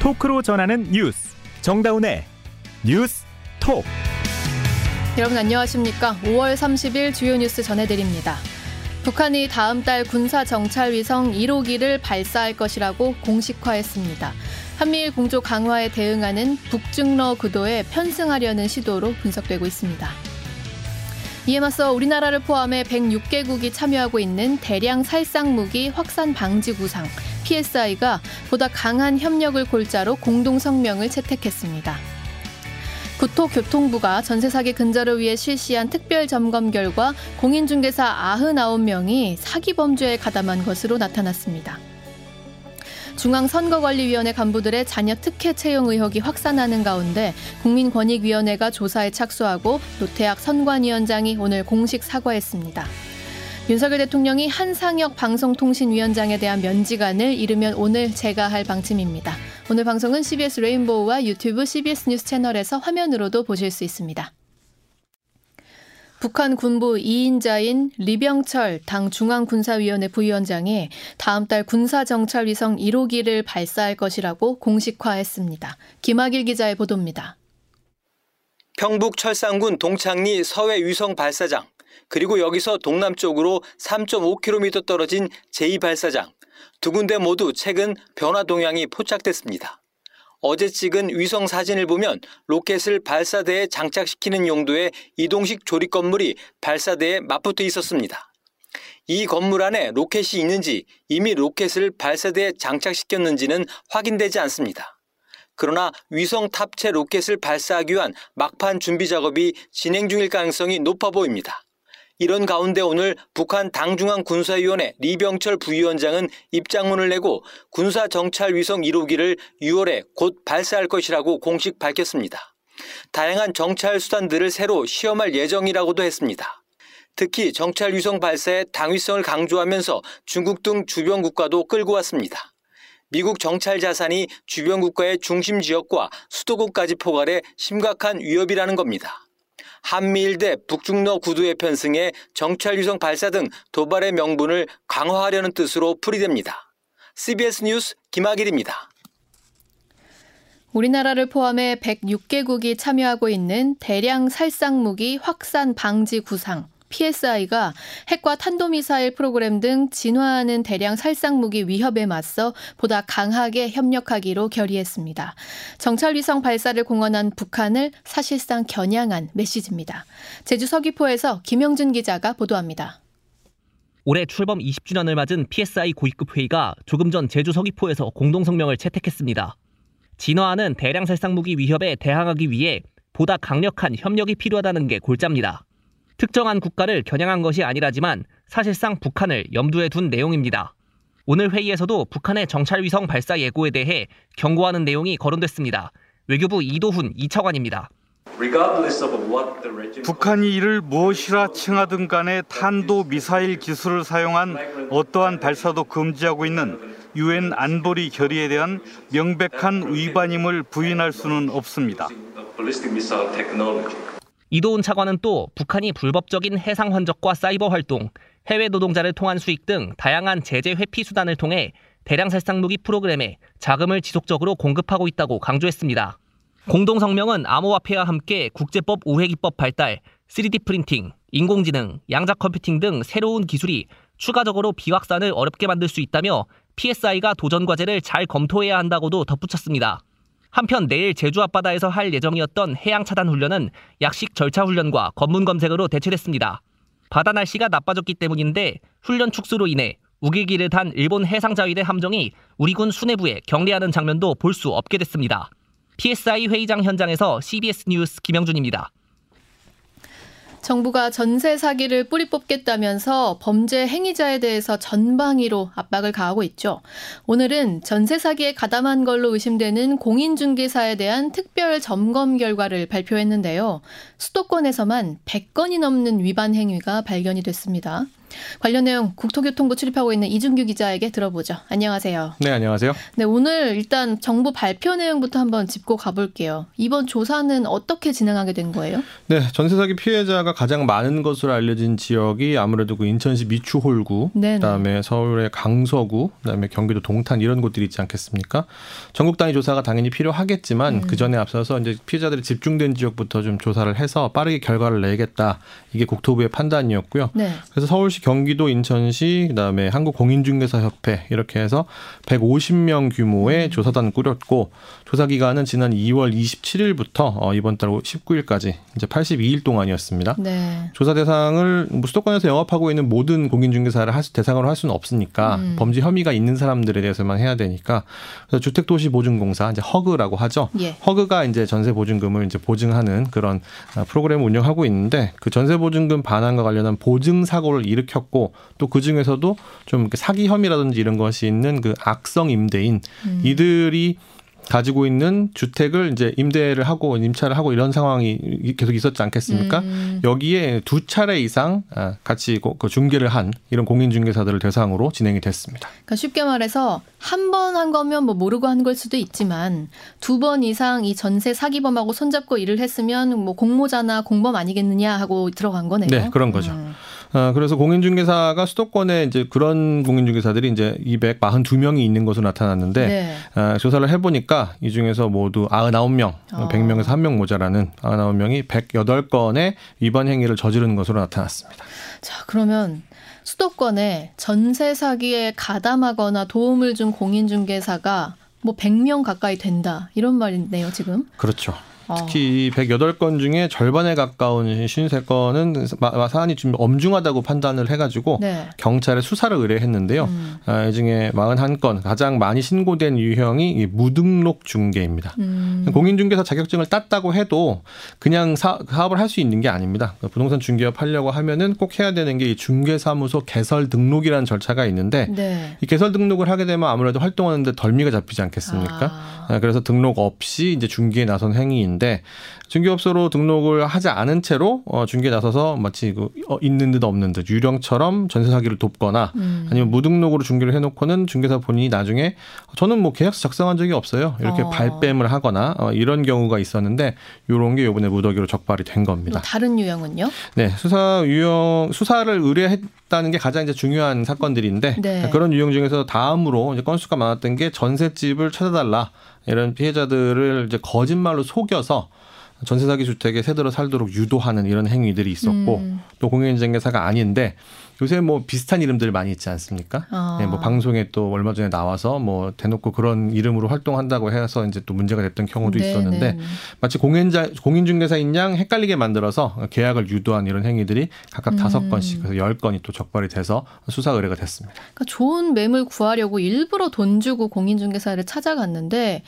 토크로 전하는 뉴스. 정다운의 뉴스 톡. 여러분 안녕하십니까? 5월 30일 주요 뉴스 전해드립니다. 북한이 다음 달 군사 정찰 위성 1호기를 발사할 것이라고 공식화했습니다. 한미일 공조 강화에 대응하는 북중러 구도에 편승하려는 시도로 분석되고 있습니다. 이에 맞서 우리나라를 포함해 106개국이 참여하고 있는 대량 살상 무기 확산 방지 구상 PSI가 보다 강한 협력을 골자로 공동 성명을 채택했습니다. 국토교통부가 전세 사기 근절을 위해 실시한 특별 점검 결과 공인중개사 99명이 사기 범죄에 가담한 것으로 나타났습니다. 중앙선거관리위원회 간부들의 자녀 특혜 채용 의혹이 확산하는 가운데 국민권익위원회가 조사에 착수하고 노태학 선관위원장이 오늘 공식 사과했습니다. 윤석열 대통령이 한상혁 방송통신위원장에 대한 면직안을 이르면 오늘 제가할 방침입니다. 오늘 방송은 CBS 레인보우와 유튜브 CBS 뉴스 채널에서 화면으로도 보실 수 있습니다. 북한 군부 2인자인 리병철 당 중앙군사위원회 부위원장이 다음 달 군사정찰위성 1호기를 발사할 것이라고 공식화했습니다. 김학일 기자의 보도입니다. 평북 철산군 동창리 서해 위성 발사장 그리고 여기서 동남쪽으로 3.5km 떨어진 제2발사장 두 군데 모두 최근 변화 동향이 포착됐습니다. 어제 찍은 위성 사진을 보면 로켓을 발사대에 장착시키는 용도의 이동식 조립 건물이 발사대에 맞붙어 있었습니다. 이 건물 안에 로켓이 있는지 이미 로켓을 발사대에 장착시켰는지는 확인되지 않습니다. 그러나 위성 탑재 로켓을 발사하기 위한 막판 준비 작업이 진행 중일 가능성이 높아 보입니다. 이런 가운데 오늘 북한 당중앙 군사위원회 리병철 부위원장은 입장문을 내고 군사 정찰 위성 1호기를 6월에 곧 발사할 것이라고 공식 밝혔습니다. 다양한 정찰 수단들을 새로 시험할 예정이라고도 했습니다. 특히 정찰 위성 발사의 당위성을 강조하면서 중국 등 주변 국가도 끌고 왔습니다. 미국 정찰 자산이 주변 국가의 중심 지역과 수도국까지 포괄해 심각한 위협이라는 겁니다. 한미일 대 북중러 구도의 편승에 정찰위성 발사 등 도발의 명분을 강화하려는 뜻으로 풀이됩니다. CBS 뉴스 김학일입니다. 우리나라를 포함해 106개국이 참여하고 있는 대량 살상 무기 확산 방지 구상 PSI가 핵과 탄도미사일 프로그램 등 진화하는 대량 살상무기 위협에 맞서 보다 강하게 협력하기로 결의했습니다. 정찰위성 발사를 공언한 북한을 사실상 겨냥한 메시지입니다. 제주 서귀포에서 김영준 기자가 보도합니다. 올해 출범 20주년을 맞은 PSI 고위급 회의가 조금 전 제주 서귀포에서 공동성명을 채택했습니다. 진화하는 대량 살상무기 위협에 대항하기 위해 보다 강력한 협력이 필요하다는 게 골자입니다. 특정한 국가를 겨냥한 것이 아니라지만 사실상 북한을 염두에 둔 내용입니다. 오늘 회의에서도 북한의 정찰위성 발사 예고에 대해 경고하는 내용이 거론됐습니다. 외교부 이도훈 2차관입니다. 북한이 이를 무엇이라 칭하든 간에 탄도 미사일 기술을 사용한 어떠한 발사도 금지하고 있는 유엔 안보리 결의에 대한 명백한 위반임을 부인할 수는 없습니다. 이도훈 차관은 또 북한이 불법적인 해상 환적과 사이버 활동, 해외 노동자를 통한 수익 등 다양한 제재 회피 수단을 통해 대량 살상 무기 프로그램에 자금을 지속적으로 공급하고 있다고 강조했습니다. 공동 성명은 암호화폐와 함께 국제법 우회기법 발달, 3D 프린팅, 인공지능, 양자 컴퓨팅 등 새로운 기술이 추가적으로 비확산을 어렵게 만들 수 있다며 PSI가 도전 과제를 잘 검토해야 한다고도 덧붙였습니다. 한편 내일 제주 앞바다에서 할 예정이었던 해양 차단 훈련은 약식 절차 훈련과 검문 검색으로 대체됐습니다. 바다 날씨가 나빠졌기 때문인데 훈련 축소로 인해 우길기를 탄 일본 해상자위대 함정이 우리 군 수뇌부에 경례하는 장면도 볼 수 없게 됐습니다. PSI 회의장 현장에서 CBS 뉴스 김영준입니다. 정부가 전세 사기를 뿌리 뽑겠다면서 범죄 행위자에 대해서 전방위로 압박을 가하고 있죠. 오늘은 전세 사기에 가담한 걸로 의심되는 공인중개사에 대한 특별 점검 결과를 발표했는데요. 수도권에서만 100건이 넘는 위반 행위가 발견이 됐습니다. 관련 내용 국토교통부 출입하고 있는 이준규 기자에게 들어보죠. 안녕하세요. 네, 안녕하세요. 네, 오늘 일단 정부 발표 내용부터 한번 짚고 가볼게요. 이번 조사는 어떻게 진행하게 된 거예요? 네, 전세 사기 피해자가 가장 많은 것으로 알려진 지역이 아무래도 그 인천시 미추홀구, 네네. 그다음에 서울의 강서구, 그다음에 경기도 동탄 이런 곳들이 있지 않겠습니까? 전국 단위 조사가 당연히 필요하겠지만 음. 그 전에 앞서서 이제 피해자들이 집중된 지역부터 좀 조사를 해서 빠르게 결과를 내겠다. 이게 국토부의 판단이었고요. 네. 그래서 서울시, 경기도, 인천시, 그다음에 한국공인중개사협회 이렇게 해서 150명 규모의 음. 조사단을 꾸렸고 조사 기간은 지난 2월 27일부터 어, 이번 달 19일까지 이제 82일 동안이었습니다. 네. 조사 대상을 뭐 수도권에서 영업하고 있는 모든 공인중개사를 할 수- 대상으로 할 수는 없으니까 음. 범죄 혐의가 있는 사람들에 대해서만 해야 되니까 그래서 주택도시보증공사 이제 허그라고 하죠. 예. 허그가 이제 전세 보증금을 이제 보증하는 그런 아, 프로그램을 운영하고 있는데 그 전세 보증금 반환과 관련한 보증 사고를 일으 켰고 또 그 중에서도 좀 사기 혐의라든지 이런 것이 있는 그 악성 임대인 음. 이들이 가지고 있는 주택을 이제 임대를 하고 임차를 하고 이런 상황이 계속 있었지 않겠습니까? 음. 여기에 두 차례 이상 아, 같이 고- 그 중개를 한 이런 공인중개사들을 대상으로 진행이 됐습니다. 그러니까 쉽게 말해서 한 번 한 거면 뭐 모르고 한 걸 수도 있지만 두 번 이상 이 전세 사기범하고 손잡고 일을 했으면 뭐 공모자나 공범 아니겠느냐 하고 들어간 거네요. 네, 그런 거죠. 음. 아, 그래서 공인중개사가 수도권에 이제 그런 공인중개사들이 이제 242명이 있는 것으로 나타났는데 네. 아, 조사를 해보니까 이 중에서 모두 99명, 어. 100명에서 1명 모자라는 99명이 108건의 위반 행위를 저지른 것으로 나타났습니다. 자, 그러면 수도권에 전세 사기에 가담하거나 도움을 준 공인중개사가 뭐 100명 가까이 된다. 이런 말이네요, 지금. 그렇죠. 어. 특히 이 108건 중에 절반에 가까운 53건은 사안이 좀 엄중하다고 판단을 해가지고 네. 경찰에 수사를 의뢰했는데요. 음. 아, 이 중에 41건 가장 많이 신고된 유형이 이 무등록 중개입니다. 음. 공인중개사 자격증을 땄다고 해도 그냥 사, 업을 할 수 있는 게 아닙니다. 그러니까 부동산 중개업 하려고 하면은 꼭 해야 되는 게 이 중개사무소 개설 등록이라는 절차가 있는데 네. 이 개설 등록을 하게 되면 아무래도 활동하는데 덜미가 잡히지 않겠습니까? 아. 아, 그래서 등록 없이 이제 중개에 나선 행위인 데 중개업소로 등록을 하지 않은 채로 어, 중개에 나서서 마치 그 어, 있는 듯 없는 듯 유령처럼 전세 사기를 돕거나 음. 아니면 무등록으로 중개를 해놓고는 중개사 본인이 나중에 저는 뭐 계약서 작성한 적이 없어요 이렇게 어. 발뺌을 하거나 어, 이런 경우가 있었는데 이런 게 이번에 무더기로 적발이 된또 겁니다. 다른 유형은요? 네 수사 유형 수사를 의뢰했다는 게 가장 이제 중요한 사건들인데 네. 그런 유형 중에서 다음으로 이제 건수가 많았던 게 전셋집을 찾아달라 이런 피해자들을 이제 거짓말로 속여서 전세 사기 주택에 새들어 살도록 유도하는 이런 행위들이 있었고 음. 또 공인중개사가 아닌데 요새 뭐 비슷한 이름들 많이 있지 않습니까? 아. 네, 뭐 방송에 또 얼마 전에 나와서 뭐 대놓고 그런 이름으로 활동한다고 해서 이제 또 문제가 됐던 경우도 네, 있었는데 네, 네. 마치 공인자 공인중개사인 양 헷갈리게 만들어서 계약을 유도한 이런 행위들이 각각 음. 다섯 건씩 그래서 열 건이 또 적발이 돼서 수사 의뢰가 됐습니다. 그러니까 좋은 매물 구하려고 일부러 돈 주고 공인중개사를 찾아갔는데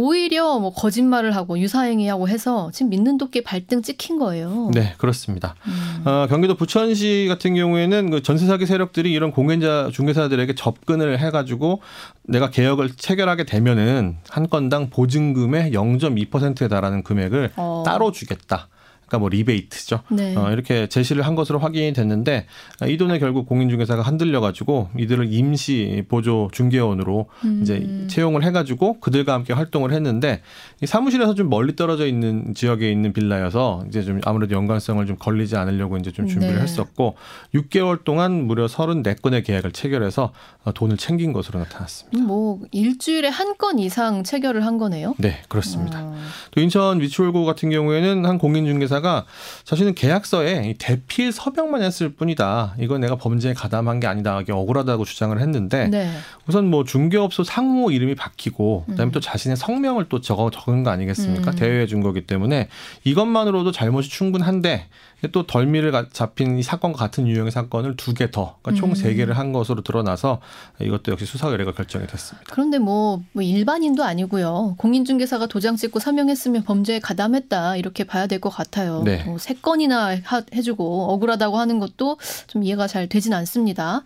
오히려 뭐 거짓말을 하고 유사행위하고 해서 지금 믿는 도끼 발등 찍힌 거예요. 네, 그렇습니다. 음. 어, 경기도 부천시 같은 경우에는 그 전세 사기 세력들이 이런 공인자 중개사들에게 접근을 해가지고 내가 계약을 체결하게 되면은 한 건당 보증금의 0.2%에 달하는 금액을 어. 따로 주겠다. 그러니까 뭐 리베이트죠. 네. 어, 이렇게 제시를 한 것으로 확인이 됐는데 아, 이 돈에 결국 공인중개사가 흔들려 가지고 이들을 임시 보조 중개원으로 음. 이제 채용을 해가지고 그들과 함께 활동을 했는데 이 사무실에서 좀 멀리 떨어져 있는 지역에 있는 빌라여서 이제 좀 아무래도 연관성을 좀 걸리지 않으려고 이제 좀 준비를 네. 했었고 6개월 동안 무려 34건의 계약을 체결해서 어, 돈을 챙긴 것으로 나타났습니다. 음, 뭐 일주일에 한 건 이상 체결을 한 거네요. 네, 그렇습니다. 어. 또 인천 위치홀구 같은 경우에는 한 공인중개사 가 자신은 계약서에 이 대필 서명만 했을 뿐이다. 이건 내가 범죄에 가담한 게 아니다. 이게 억울하다고 주장을 했는데 네. 우선 뭐 중개업소 상호 이름이 바뀌고 그다음에 음. 또 자신의 성명을 또 적어 적은 거 아니겠습니까? 음. 대여해 준 거기 때문에 이것만으로도 잘못이 충분한데 또 덜미를 가- 잡힌 이 사건과 같은 유형의 사건을 두 개 더, 그러니까 총 음. 세 개를 한 것으로 드러나서 이것도 역시 수사 의뢰가 결정이 됐습니다. 그런데 뭐, 뭐 일반인도 아니고요. 공인중개사가 도장 찍고 서명했으면 범죄에 가담했다 이렇게 봐야 될 것 같아요. 네. 뭐 세 건이나 하- 해주고 억울하다고 하는 것도 좀 이해가 잘 되진 않습니다.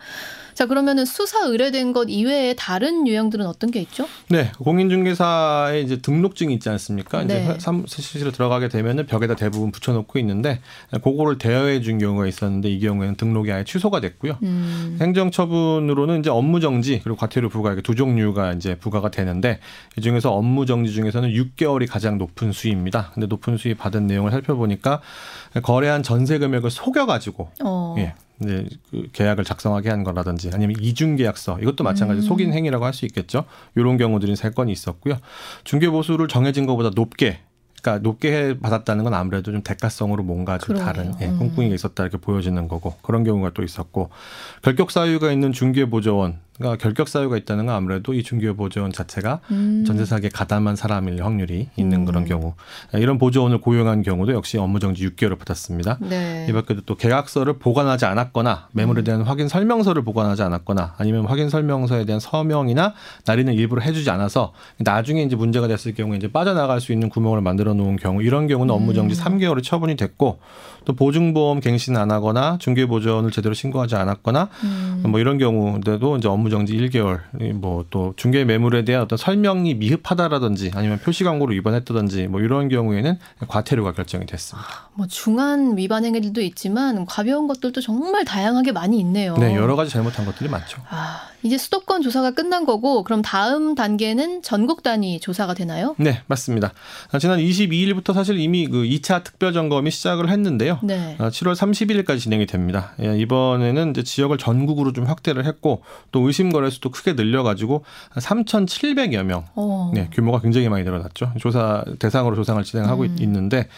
자, 그러면은 수사 의뢰된 것 이외에 다른 유형들은 어떤 게 있죠? 네, 공인중개사에 이제 등록증이 있지 않습니까? 네. 이제 사무실로 들어가게 되면은 벽에다 대부분 붙여놓고 있는데 그거를 대여해 준 경우가 있었는데 이 경우에는 등록이 아예 취소가 됐고요. 음. 행정처분으로는 이제 업무정지 그리고 과태료 부과 이렇게 두 종류가 이제 부과가 되는데 이 중에서 업무정지 중에서는 6개월이 가장 높은 수위입니다. 근데 높은 수위 받은 내용을 살펴보니까 거래한 전세 금액을 속여가지고 어. 예. 이제 그 계약을 작성하게 한 거라든지 아니면 이중 계약서 이것도 마찬가지 음. 속인 행위라고 할 수 있겠죠. 이런 경우들이 세 건이 있었고요. 중개 보수를 정해진 것보다 높게 그러니까 높게 받았다는 건 아무래도 좀 대가성으로 뭔가 좀 그러네요. 다른 예, 음. 꿍꿍이가 있었다 이렇게 보여지는 거고 그런 경우가 또 있었고 결격 사유가 있는 중개 보조원 그러니까 결격 사유가 있다는 건 아무래도 이 중개 보조원 자체가 음. 전세 사기에 가담한 사람일 확률이 있는 음. 그런 경우 이런 보조원을 고용한 경우도 역시 업무 정지 6개월을 받았습니다. 네. 이 밖에도 또 계약서를 보관하지 않았거나 매물에 음. 대한 확인 설명서를 보관하지 않았거나 아니면 확인 설명서에 대한 서명이나 날인을 일부러 해주지 않아서 나중에 이제 문제가 됐을 경우에 이제 빠져나갈 수 있는 구멍을 만들어 놓은 경우 이런 경우는 업무 정지 음. 3개월이 처분이 됐고 또 보증보험 갱신 안 하거나 중개보전을 제대로 신고하지 않았거나 음. 뭐 이런 경우인데도 이제 업무 정지 1개월 뭐 또 중개 매물에 대한 어떤 설명이 미흡하다라든지 아니면 표시 광고를 위반했다든지 뭐 이런 경우에는 과태료가 결정이 됐습니다. 뭐 중한 위반 행위들도 있지만 가벼운 것들도 정말 다양하게 많이 있네요. 네, 여러 가지 잘못한 것들이 많죠. 아, 이제 수도권 조사가 끝난 거고 그럼 다음 단계는 전국 단위 조사가 되나요? 네, 맞습니다. 아, 지난 22일부터 사실 이미 그 2차 특별 점검이 시작을 했는데요. 네. 아, 7월 30일까지 진행이 됩니다. 예, 이번에는 이제 지역을 전국으로 좀 확대를 했고 또 의심 거래 수도 크게 늘려가지고 3,700여 명. 어. 네, 규모가 굉장히 많이 늘어났죠. 조사 대상으로 조사를 진행하고 음. 있- 있는데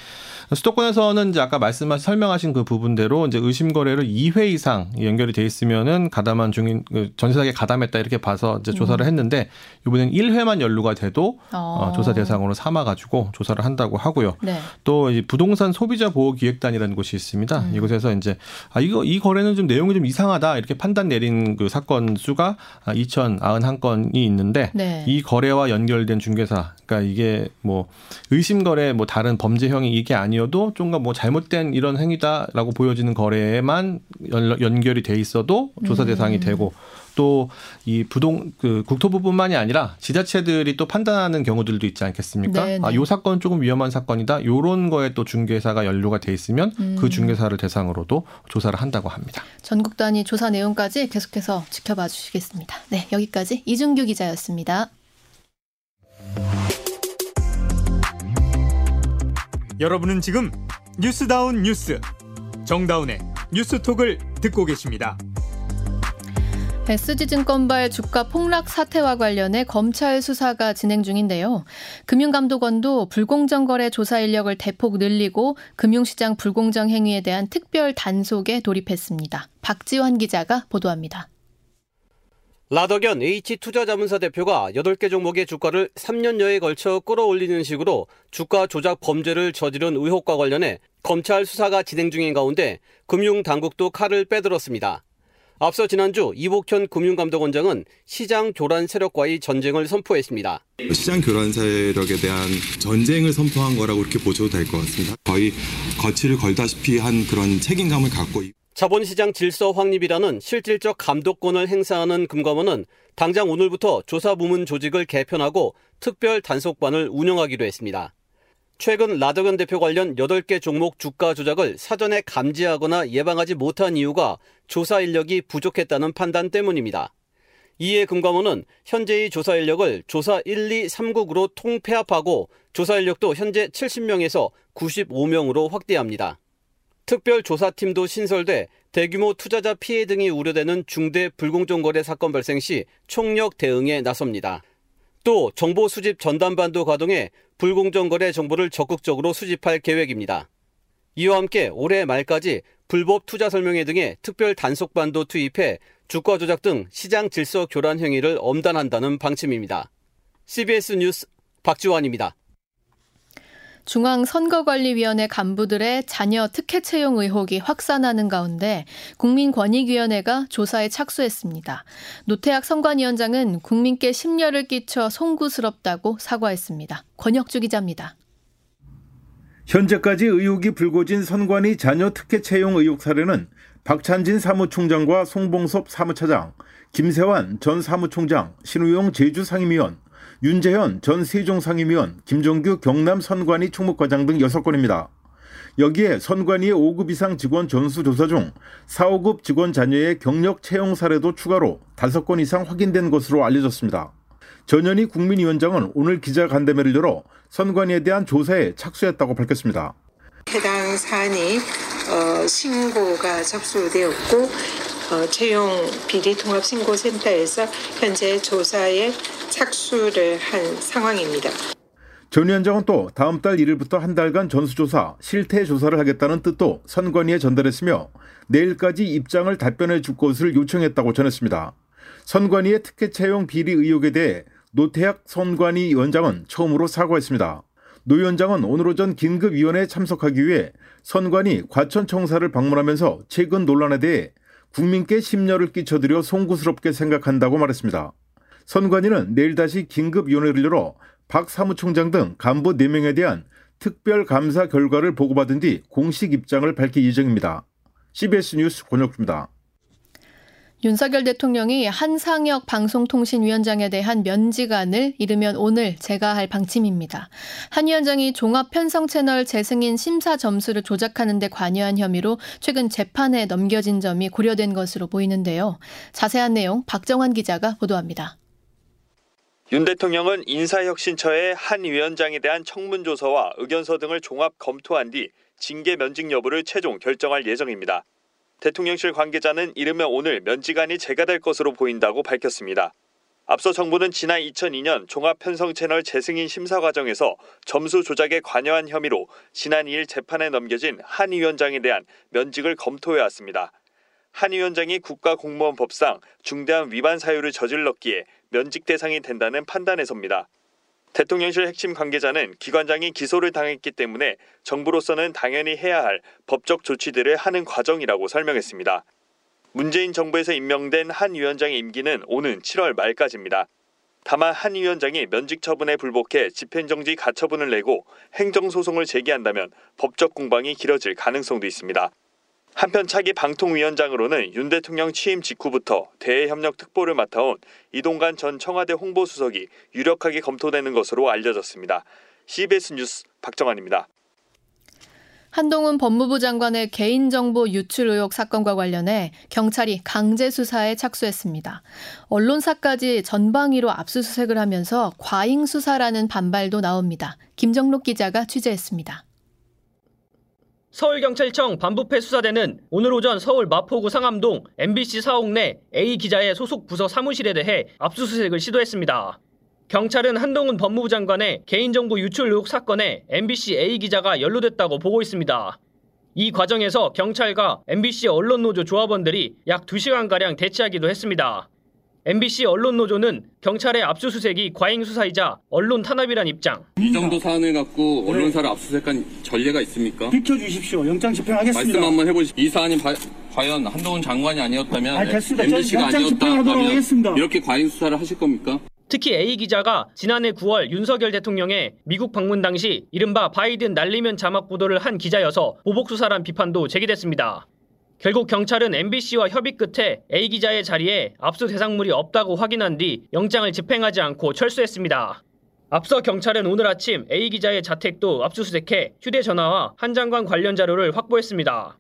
수도권에서는 이제 아까 말씀하신 설명하신 그 부분대로 이제 의심 거래를 2회 이상 연결이 돼 있으면은 가담한 중인 그 전세 사기에 가담했다 이렇게 봐서 이제 조사를 했는데 이번엔 1회만 연루가 돼도 어, 조사 대상으로 삼아 가지고 조사를 한다고 하고요. 네. 또이 부동산 소비자 보호 기획단이라는 곳이 있습니다. 음. 이곳에서 이제 아 이거 이 거래는 좀 내용이 좀 이상하다 이렇게 판단 내린 그 사건 수가 2,091건이 있는데 네. 이 거래와 연결된 중개사 그러니까 이게 뭐 의심 거래 뭐 다른 범죄형이 이게 아니어 도 좀가 뭐 잘못된 이런 행위다라고 보여지는 거래에만 연, 연결이 돼 있어도 조사 대상이 음. 되고 또 이 부동 그 국토부뿐만이 아니라 지자체들이 또 판단하는 경우들도 있지 않겠습니까? 네네. 아, 요 사건 조금 위험한 사건이다. 요런 거에 또 중개사가 연루가 돼 있으면 음. 그 중개사를 대상으로도 조사를 한다고 합니다. 전국 단위 조사 내용까지 계속해서 지켜봐 주시겠습니다. 네, 여기까지 이준규 기자였습니다. 여러분은 지금 뉴스다운 뉴스 정다운의 뉴스톡을 듣고 계십니다. SG증권발 주가 폭락 사태와 관련해 검찰 수사가 진행 중인데요. 금융감독원도 불공정 거래 조사 인력을 대폭 늘리고 금융시장 불공정 행위에 대한 특별 단속에 돌입했습니다. 박지환 기자가 보도합니다. 라더견 H투자자문사 대표가 8개 종목의 주가를 3년여에 걸쳐 끌어올리는 식으로 주가 조작 범죄를 저지른 의혹과 관련해 검찰 수사가 진행 중인 가운데 금융당국도 칼을 빼들었습니다. 앞서 지난주 이복현 금융감독원장은 시장 교란 세력과의 전쟁을 선포했습니다. 시장 교란 세력에 대한 전쟁을 선포한 거라고 이렇게 보셔도 될 것 같습니다. 거의 거치를 걸다시피 한 그런 책임감을 갖고 자본시장 질서 확립이라는 실질적 감독권을 행사하는 금감원은 당장 오늘부터 조사부문 조직을 개편하고 특별 단속반을 운영하기로 했습니다. 최근 라더견 대표 관련 8개 종목 주가 조작을 사전에 감지하거나 예방하지 못한 이유가 조사 인력이 부족했다는 판단 때문입니다. 이에 금감원은 현재의 조사 인력을 조사 1, 2, 3국으로 통폐합하고 조사 인력도 현재 70명에서 95명으로 확대합니다. 특별조사팀도 신설돼 대규모 투자자 피해 등이 우려되는 중대 불공정 거래 사건 발생 시 총력 대응에 나섭니다. 또 정보 수집 전담반도 가동해 불공정 거래 정보를 적극적으로 수집할 계획입니다. 이와 함께 올해 말까지 불법 투자 설명회 등의 특별 단속반도 투입해 주가 조작 등 시장 질서 교란 행위를 엄단한다는 방침입니다. CBS 뉴스 박지원입니다. 중앙선거관리위원회 간부들의 자녀 특혜 채용 의혹이 확산하는 가운데 국민권익위원회가 조사에 착수했습니다. 노태학 선관위원장은 국민께 심려를 끼쳐 송구스럽다고 사과했습니다. 권혁주 기자입니다. 현재까지 의혹이 불거진 선관위 자녀 특혜 채용 의혹 사례는 박찬진 사무총장과 송봉섭 사무차장, 김세환 전 사무총장, 신우용 제주 상임위원, 윤재현 전 세종 상임위원, 김종규 경남 선관위 총무과장 등 6건입니다. 여기에 선관위의 5급 이상 직원 전수 조사 중 4, 5급 직원 자녀의 경력 채용 사례도 추가로 5건 이상 확인된 것으로 알려졌습니다. 전현희 국민위원장은 오늘 기자간담회를 열어 선관위에 대한 조사에 착수했다고 밝혔습니다. 해당 사안이 어, 신고가 접수되었고 어, 채용 비리 통합 신고센터에서 현재 조사에 착수를 한 상황입니다. 전 위원장은 또 다음 달 1일부터 한 달간 전수조사, 실태 조사를 하겠다는 뜻도 선관위에 전달했으며 내일까지 입장을 답변해 줄 것을 요청했다고 전했습니다. 선관위의 특혜 채용 비리 의혹에 대해 노태악 선관위 위원장은 처음으로 사과했습니다. 노 위원장은 오늘 오전 긴급위원회에 참석하기 위해 선관위 과천청사를 방문하면서 최근 논란에 대해 국민께 심려를 끼쳐드려 송구스럽게 생각한다고 말했습니다. 선관위는 내일 다시 긴급위원회를 열어 박 사무총장 등 간부 4명에 대한 특별 감사 결과를 보고받은 뒤 공식 입장을 밝힐 예정입니다. CBS 뉴스 권혁주입니다. 윤석열 대통령이 한상혁 방송통신위원장에 대한 면직안을 이르면 오늘 제가할 방침입니다. 한 위원장이 종합 편성 채널 재승인 심사 점수를 조작하는 데 관여한 혐의로 최근 재판에 넘겨진 점이 고려된 것으로 보이는데요. 자세한 내용 박정환 기자가 보도합니다. 윤 대통령은 인사혁신처의 한 위원장에 대한 청문조서와 의견서 등을 종합 검토한 뒤 징계 면직 여부를 최종 결정할 예정입니다. 대통령실 관계자는 이르면 오늘 면직안이 제가될 것으로 보인다고 밝혔습니다. 앞서 정부는 지난 2002년 종합편성채널 재승인 심사 과정에서 점수 조작에 관여한 혐의로 지난 2일 재판에 넘겨진 한 위원장에 대한 면직을 검토해 왔습니다. 한 위원장이 국가공무원법상 중대한 위반 사유를 저질렀기에 면직 대상이 된다는 판단에서입니다. 대통령실 핵심 관계자는 기관장이 기소를 당했기 때문에 정부로서는 당연히 해야 할 법적 조치들을 하는 과정이라고 설명했습니다. 문재인 정부에서 임명된 한 위원장의 임기는 오는 7월 말까지입니다. 다만 한 위원장이 면직 처분에 불복해 집행정지 가처분을 내고 행정소송을 제기한다면 법적 공방이 길어질 가능성도 있습니다. 한편 차기 방통위원장으로는 윤 대통령 취임 직후부터 대외협력 특보를 맡아온 이동관 전 청와대 홍보수석이 유력하게 검토되는 것으로 알려졌습니다. CBS 뉴스 박정환입니다. 한동훈 법무부 장관의 개인정보 유출 의혹 사건과 관련해 경찰이 강제 수사에 착수했습니다. 언론사까지 전방위로 압수수색을 하면서 과잉 수사라는 반발도 나옵니다. 김정록 기자가 취재했습니다. 서울경찰청 반부패 수사대는 오늘 오전 서울 마포구 상암동 MBC 사옥 내 A 기자의 소속 부서 사무실에 대해 압수수색을 시도했습니다. 경찰은 한동훈 법무부 장관의 개인정보 유출 의혹 사건에 MBC A 기자가 연루됐다고 보고 있습니다. 이 과정에서 경찰과 MBC 언론노조 조합원들이 약 2시간가량 대치하기도 했습니다. MBC 언론노조는 경찰의 압수수색이 과잉 수사이자 언론 탄압이란 입장. 이 정도 사안을 갖고 언론사를 압수수색한 전례가 있습니까? 비켜주십시오. 영장 집행하겠습니다. 말씀 한번 해보시죠. 이 사안이 바, 과연 한동훈 장관이 아니었다면, 아, 됐습니다. MBC가 하겠습니다. 이렇게 과잉 수사를 하실 겁니까? 특히 A 기자가 지난해 9월 윤석열 대통령의 미국 방문 당시 이른바 바이든 날리면 자막 보도를 한 기자여서 보복 수사란 비판도 제기됐습니다. 결국 경찰은 MBC와 협의 끝에 A 기자의 자리에 압수 대상물이 없다고 확인한 뒤 영장을 집행하지 않고 철수했습니다. 앞서 경찰은 오늘 아침 A 기자의 자택도 압수수색해 휴대전화와 한 장관 관련 자료를 확보했습니다.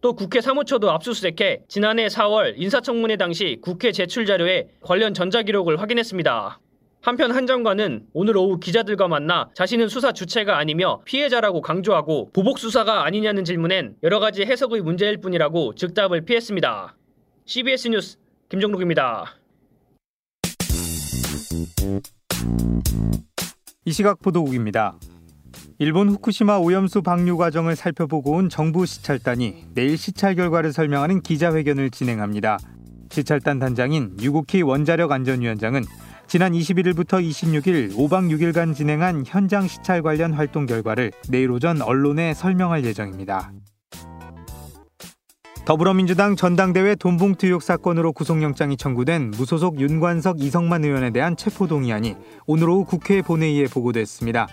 또 국회 사무처도 압수수색해 지난해 4월 인사청문회 당시 국회 제출 자료에 관련 전자기록을 확인했습니다. 한편 한 장관은 오늘 오후 기자들과 만나 자신은 수사 주체가 아니며 피해자라고 강조하고 보복 수사가 아니냐는 질문엔 여러 가지 해석의 문제일 뿐이라고 즉답을 피했습니다. CBS 뉴스 김정록입니다. 이 시각 보도국입니다. 일본 후쿠시마 오염수 방류 과정을 살펴보고 온 정부 시찰단이 내일 시찰 결과를 설명하는 기자회견을 진행합니다. 시찰단 단장인 유국희 원자력 안전위원장은 지난 21일부터 26일 5박 6일간 진행한 현장 시찰 관련 활동 결과를 내일 오전 언론에 설명할 예정입니다. 더불어민주당 전당대회 돈봉투 의혹 사건으로 구속영장이 청구된 무소속 윤관석 이성만 의원에 대한 체포동의안이 오늘 오후 국회 본회의에 보고됐습니다.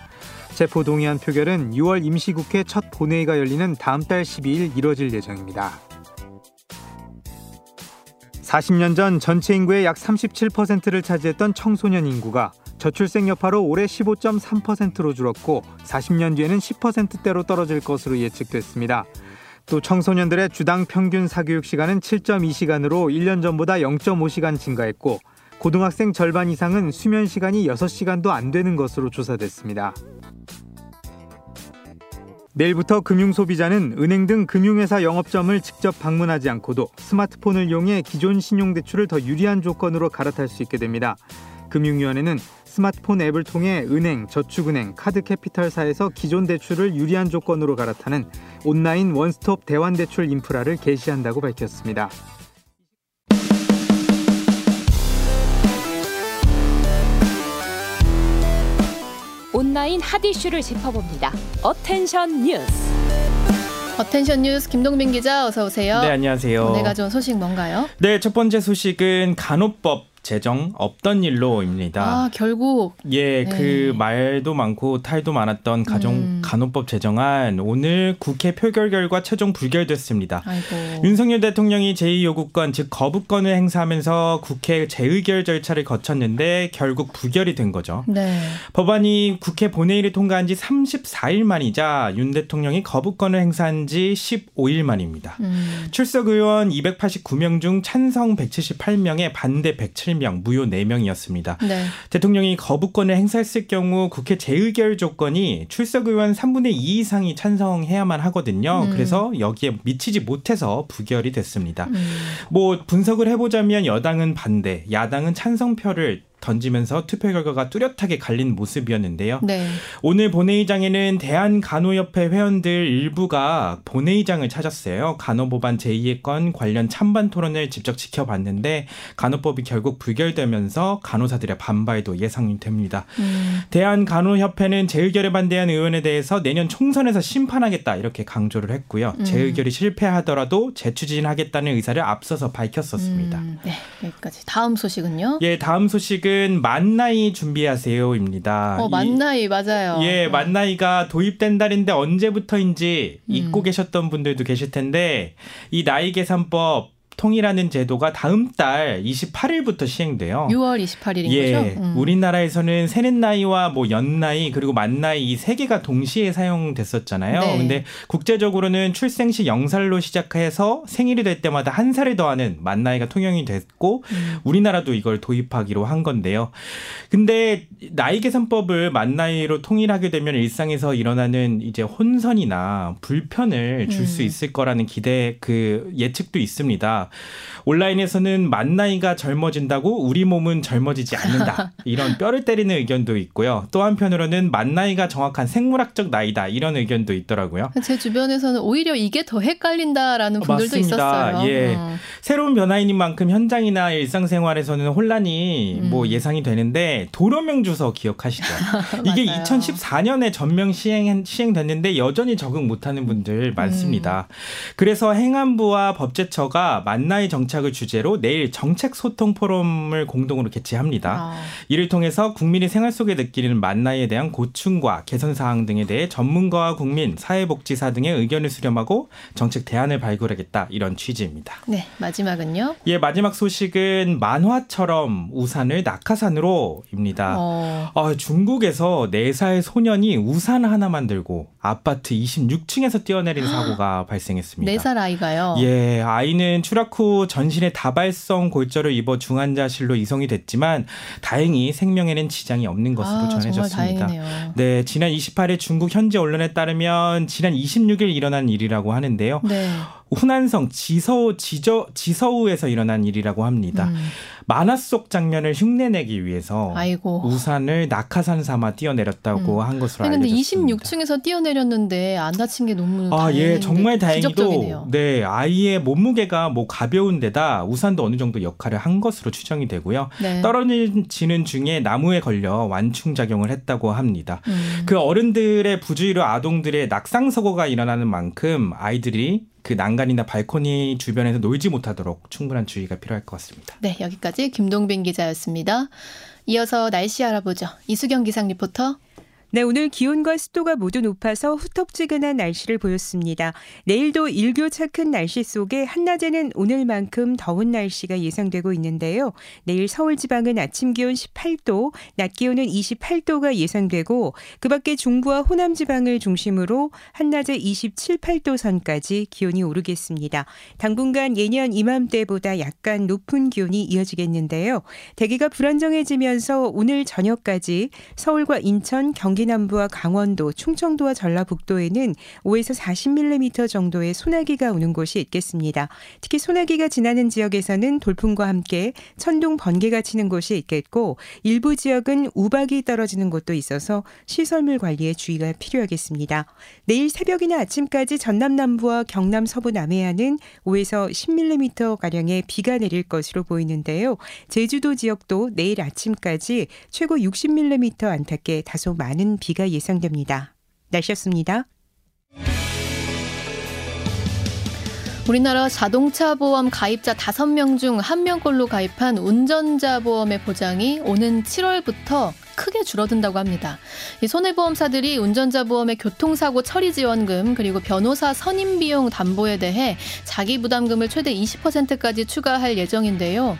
체포동의안 표결은 6월 임시국회 첫 본회의가 열리는 다음 달 12일 이뤄질 예정입니다. 40년 전 전체 인구의 약 37%를 차지했던 청소년 인구가 저출생 여파로 올해 15.3%로 줄었고 40년 뒤에는 10%대로 떨어질 것으로 예측됐습니다. 또 청소년들의 주당 평균 사교육 시간은 7.2시간으로 1년 전보다 0.5시간 증가했고 고등학생 절반 이상은 수면 시간이 6시간도 안 되는 것으로 조사됐습니다. 내일부터 금융소비자는 은행 등 금융회사 영업점을 직접 방문하지 않고도 스마트폰을 이용해 기존 신용대출을 더 유리한 조건으로 갈아탈 수 있게 됩니다. 금융위원회는 스마트폰 앱을 통해 은행, 저축은행, 카드캐피탈사에서 기존 대출을 유리한 조건으로 갈아타는 온라인 원스톱 대환대출 인프라를 개시한다고 밝혔습니다. 온라인 핫 이슈를 짚어봅니다. Attention 뉴스. Attention 뉴스 김동빈 기자 어서 오세요. 네, 안녕하세요. 오늘 가져온 소식 뭔가요? 네, 첫 번째 소식은 간호법 제정 없던 일로입니다. 아, 결국 예, 네. 그 말도 많고 탈도 많았던 가정 음. 간호법 제정안 오늘 국회 표결 결과 최종 불결됐습니다. 아이고. 윤석열 대통령이 제2 요구권 즉 거부권을 행사하면서 국회 재의결 절차를 거쳤는데 결국 부결이 된 거죠. 네. 법안이 국회 본회의를 통과한 지 34일 만이자 윤 대통령이 거부권을 행사한 지 15일 만입니다. 음. 출석 의원 289명 중 찬성 178명에 반대 107 명, 무효 4명이었습니다. 네. 대통령이 거부권을 행사했을 경우 국회 재의결 조건이 출석 의원 3분의 2 이상이 찬성해야만 하거든요. 음. 그래서 여기에 미치지 못해서 부결이 됐습니다. 음. 뭐 분석을 해보자면 여당은 반대, 야당은 찬성표를 던지면서 투표 결과가 뚜렷하게 갈린 모습이었는데요. 네. 오늘 본회의장에는 대한간호협회 회원들 일부가 본회의장을 찾았어요. 간호법안 제2의 건 관련 찬반 토론을 직접 지켜봤는데 간호법이 결국 불결되면서 간호사들의 반발도 예상이 됩니다. 음. 대한간호협회는 재의결에 반대한 의원에 대해서 내년 총선에서 심판하겠다 이렇게 강조를 했고요. 음. 재의결이 실패하더라도 재추진하겠다는 의사를 앞서서 밝혔었습니다. 음, 네, 여기까지. 다음 소식은요? 예, 다음 소식은 만나이 준비하세요입니다. 어, 이- 만나이 맞아요. 예, 만나이가 도입된다는데 언제부터인지 음. 잊고 계셨던 분들도 계실 텐데 이 나이 계산법 통일하는 제도가 다음 달 28일부터 시행돼요. 6월 28일인 예, 거죠? 음. 우리나라에서는 세는 나이와 뭐 연나이 그리고 만 나이 이 세 개가 동시에 사용됐었잖아요. 네. 근데 국제적으로는 출생 시 0살로 시작해서 생일이 될 때마다 한 살을 더하는 만 나이가 통용이 됐고 음. 우리나라도 이걸 도입하기로 한 건데요. 근데 나이 계산법을 만 나이로 통일하게 되면 일상에서 일어나는 이제 혼선이나 불편을 줄수 음. 있을 거라는 기대 그 예측도 있습니다. 온라인에서는 만 나이가 젊어진다고 우리 몸은 젊어지지 않는다. 이런 뼈를 때리는 의견도 있고요. 또 한편으로는 만 나이가 정확한 생물학적 나이다. 이런 의견도 있더라고요. 제 주변에서는 오히려 이게 더 헷갈린다라는 분들도 있었어요. 예. 음. 새로운 변화인인 만큼 현장이나 일상생활에서는 혼란이 음. 뭐 예상이 되는데 도로명 주소 기억하시죠? 이게 맞아요. 2014년에 전면 시행 시행됐는데 여전히 적응 못하는 분들 많습니다. 그래서 행안부와 법제처가 만 나의 정착을 주제로 내일 정책 소통 포럼을 공동으로 개최합니다. 아, 이를 통해서 국민이 생활 속에 느끼는 만나이에 대한 고충과 개선 사항 등에 대해 전문가와 국민, 사회복지사 등의 의견을 수렴하고 정책 대안을 발굴하겠다 이런 취지입니다. 네, 마지막은요? 예, 마지막 소식은 만화처럼 우산을 낙하산으로입니다. 어, 아, 중국에서 4살 소년이 우산 하나 만들고 아파트 26층에서 뛰어내린 사고가 발생했습니다. 네살 아이가요. 예, 아이는 추락 후 전신에 다발성 골절을 입어 중환자실로 이송이 됐지만 다행히 생명에는 지장이 없는 것으로 아, 전해졌습니다. 네, 지난 28일 중국 현지 언론에 따르면 지난 26일 일어난 일이라고 하는데요. 네. 후난성 지서우 지저 지서우에서 일어난 일이라고 합니다. 음, 만화 속 장면을 흉내내기 위해서 아이고. 우산을 낙하산 삼아 뛰어내렸다고 음. 한 것으로 아니, 근데 알려졌습니다. 26층에서 뛰어내렸는데 안 다친 게 너무 아, 예, 다행인데 정말 다행히도 기적적이네요. 네, 아이의 몸무게가 뭐 가벼운 데다 우산도 어느 정도 역할을 한 것으로 추정이 되고요. 네. 떨어지는 중에 나무에 걸려 완충 작용을 했다고 합니다. 음. 그 어른들의 부주의로 아동들의 낙상 사고가 일어나는 만큼 아이들이 그 난간이나 발코니 주변에서 놀지 못하도록 충분한 주의가 필요할 것 같습니다. 네, 여기까지 김동빈 기자였습니다. 이어서 날씨 알아보죠. 이수경 기상 리포터. 네, 오늘 기온과 습도가 모두 높아서 후텁지근한 날씨를 보였습니다. 내일도 일교차 큰 날씨 속에 한낮에는 오늘만큼 더운 날씨가 예상되고 있는데요. 내일 서울 지방은 아침 기온 18도, 낮 기온은 28도가 예상되고 그 밖에 중부와 호남 지방을 중심으로 한낮에 27, 8도 선까지 기온이 오르겠습니다. 당분간 예년 이맘때보다 약간 높은 기온이 이어지겠는데요. 대기가 불안정해지면서 오늘 저녁까지 서울과 인천, 경기 남부와 강원도, 충청도와 전라북도에는 5에서 40mm 정도의 소나기가 오는 곳이 있겠습니다. 특히 소나기가 지나는 지역에서는 돌풍과 함께 천둥 번개가 치는 곳이 있겠고 일부 지역은 우박이 떨어지는 곳도 있어서 시설물 관리에 주의가 필요하겠습니다. 내일 새벽이나 아침까지 전남 남부와 경남 서부 남해안은 5에서 10mm 가량의 비가 내릴 것으로 보이는데요. 제주도 지역도 내일 아침까지 최고 60mm 안팎의 다소 많은 비가 예상됩니다. 날씨였습니다. 우리나라 자동차 보험 가입자 5명 중 1명꼴로 가입한 운전자 보험의 보장이 오는 7월부터 크게 줄어든다고 합니다. 이 손해보험사들이 운전자 보험의 교통사고 처리 지원금 그리고 변호사 선임 비용 담보에 대해 자기 부담금을 최대 20%까지 추가할 예정인데요.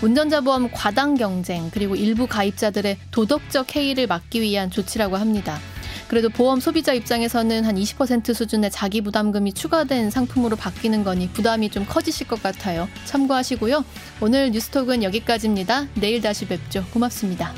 운전자 보험 과당 경쟁 그리고 일부 가입자들의 도덕적 해이를 막기 위한 조치라고 합니다. 그래도 보험 소비자 입장에서는 한 20% 수준의 자기 부담금이 추가된 상품으로 바뀌는 거니 부담이 좀 커지실 것 같아요. 참고하시고요. 오늘 뉴스톡은 여기까지입니다. 내일 다시 뵙죠. 고맙습니다.